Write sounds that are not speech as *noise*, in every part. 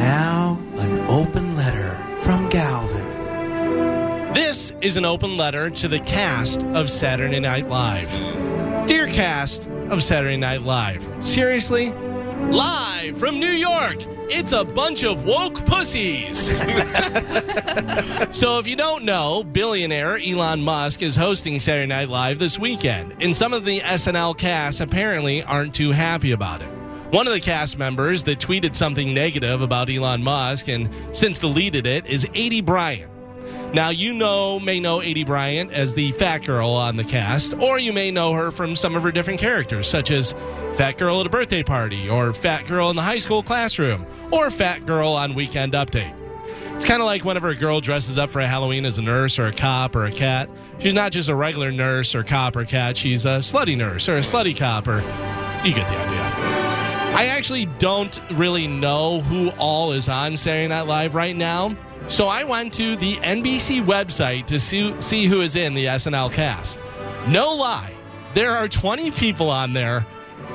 Now, an open letter from Galvin. This is an open letter to the cast of Saturday Night Live. Dear cast of Saturday Night Live, seriously? Live from New York, it's a bunch of woke pussies. *laughs* so, if you don't know, billionaire Elon Musk is hosting Saturday Night Live this weekend, and some of the SNL cast apparently aren't too happy about it. One of the cast members that tweeted something negative about Elon Musk and since deleted it is Aidy Bryant. Now, you know, may know Aidy Bryant as the fat girl on the cast, or you may know her from some of her different characters, such as Fat Girl at a Birthday Party, or Fat Girl in the High School Classroom, or Fat Girl on Weekend Update. It's kind of like whenever a girl dresses up for a Halloween as a nurse or a cop or a cat. She's not just a regular nurse or cop or cat, she's a slutty nurse or a slutty cop, or you get the idea. I actually don't really know who all is on Saturday Night Live right now. So I went to the NBC website to see, see who is in the SNL cast. No lie, there are 20 people on there,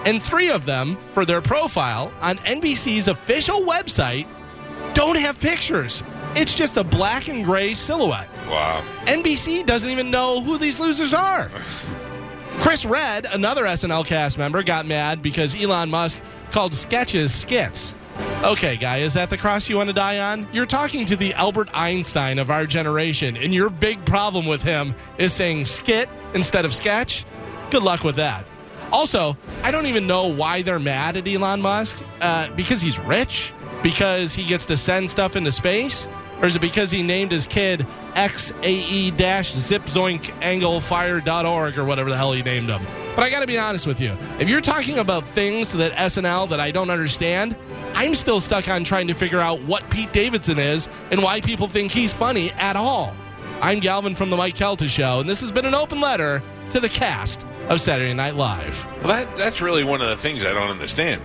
and three of them, for their profile on NBC's official website, don't have pictures. It's just a black and gray silhouette. Wow. NBC doesn't even know who these losers are. *laughs* Chris Redd, another SNL cast member, got mad because Elon Musk called sketches skits. Okay, guy, is that the cross you want to die on? You're talking to the Albert Einstein of our generation, and your big problem with him is saying skit instead of sketch? Good luck with that. Also, I don't even know why they're mad at Elon Musk. Uh, because he's rich? Because he gets to send stuff into space? Or is it because he named his kid XAE zipzoinkanglefire.org or whatever the hell he named him? But I got to be honest with you. If you're talking about things that SNL that I don't understand, I'm still stuck on trying to figure out what Pete Davidson is and why people think he's funny at all. I'm Galvin from The Mike Calta Show, and this has been an open letter to the cast of Saturday Night Live. Well, that that's really one of the things I don't understand.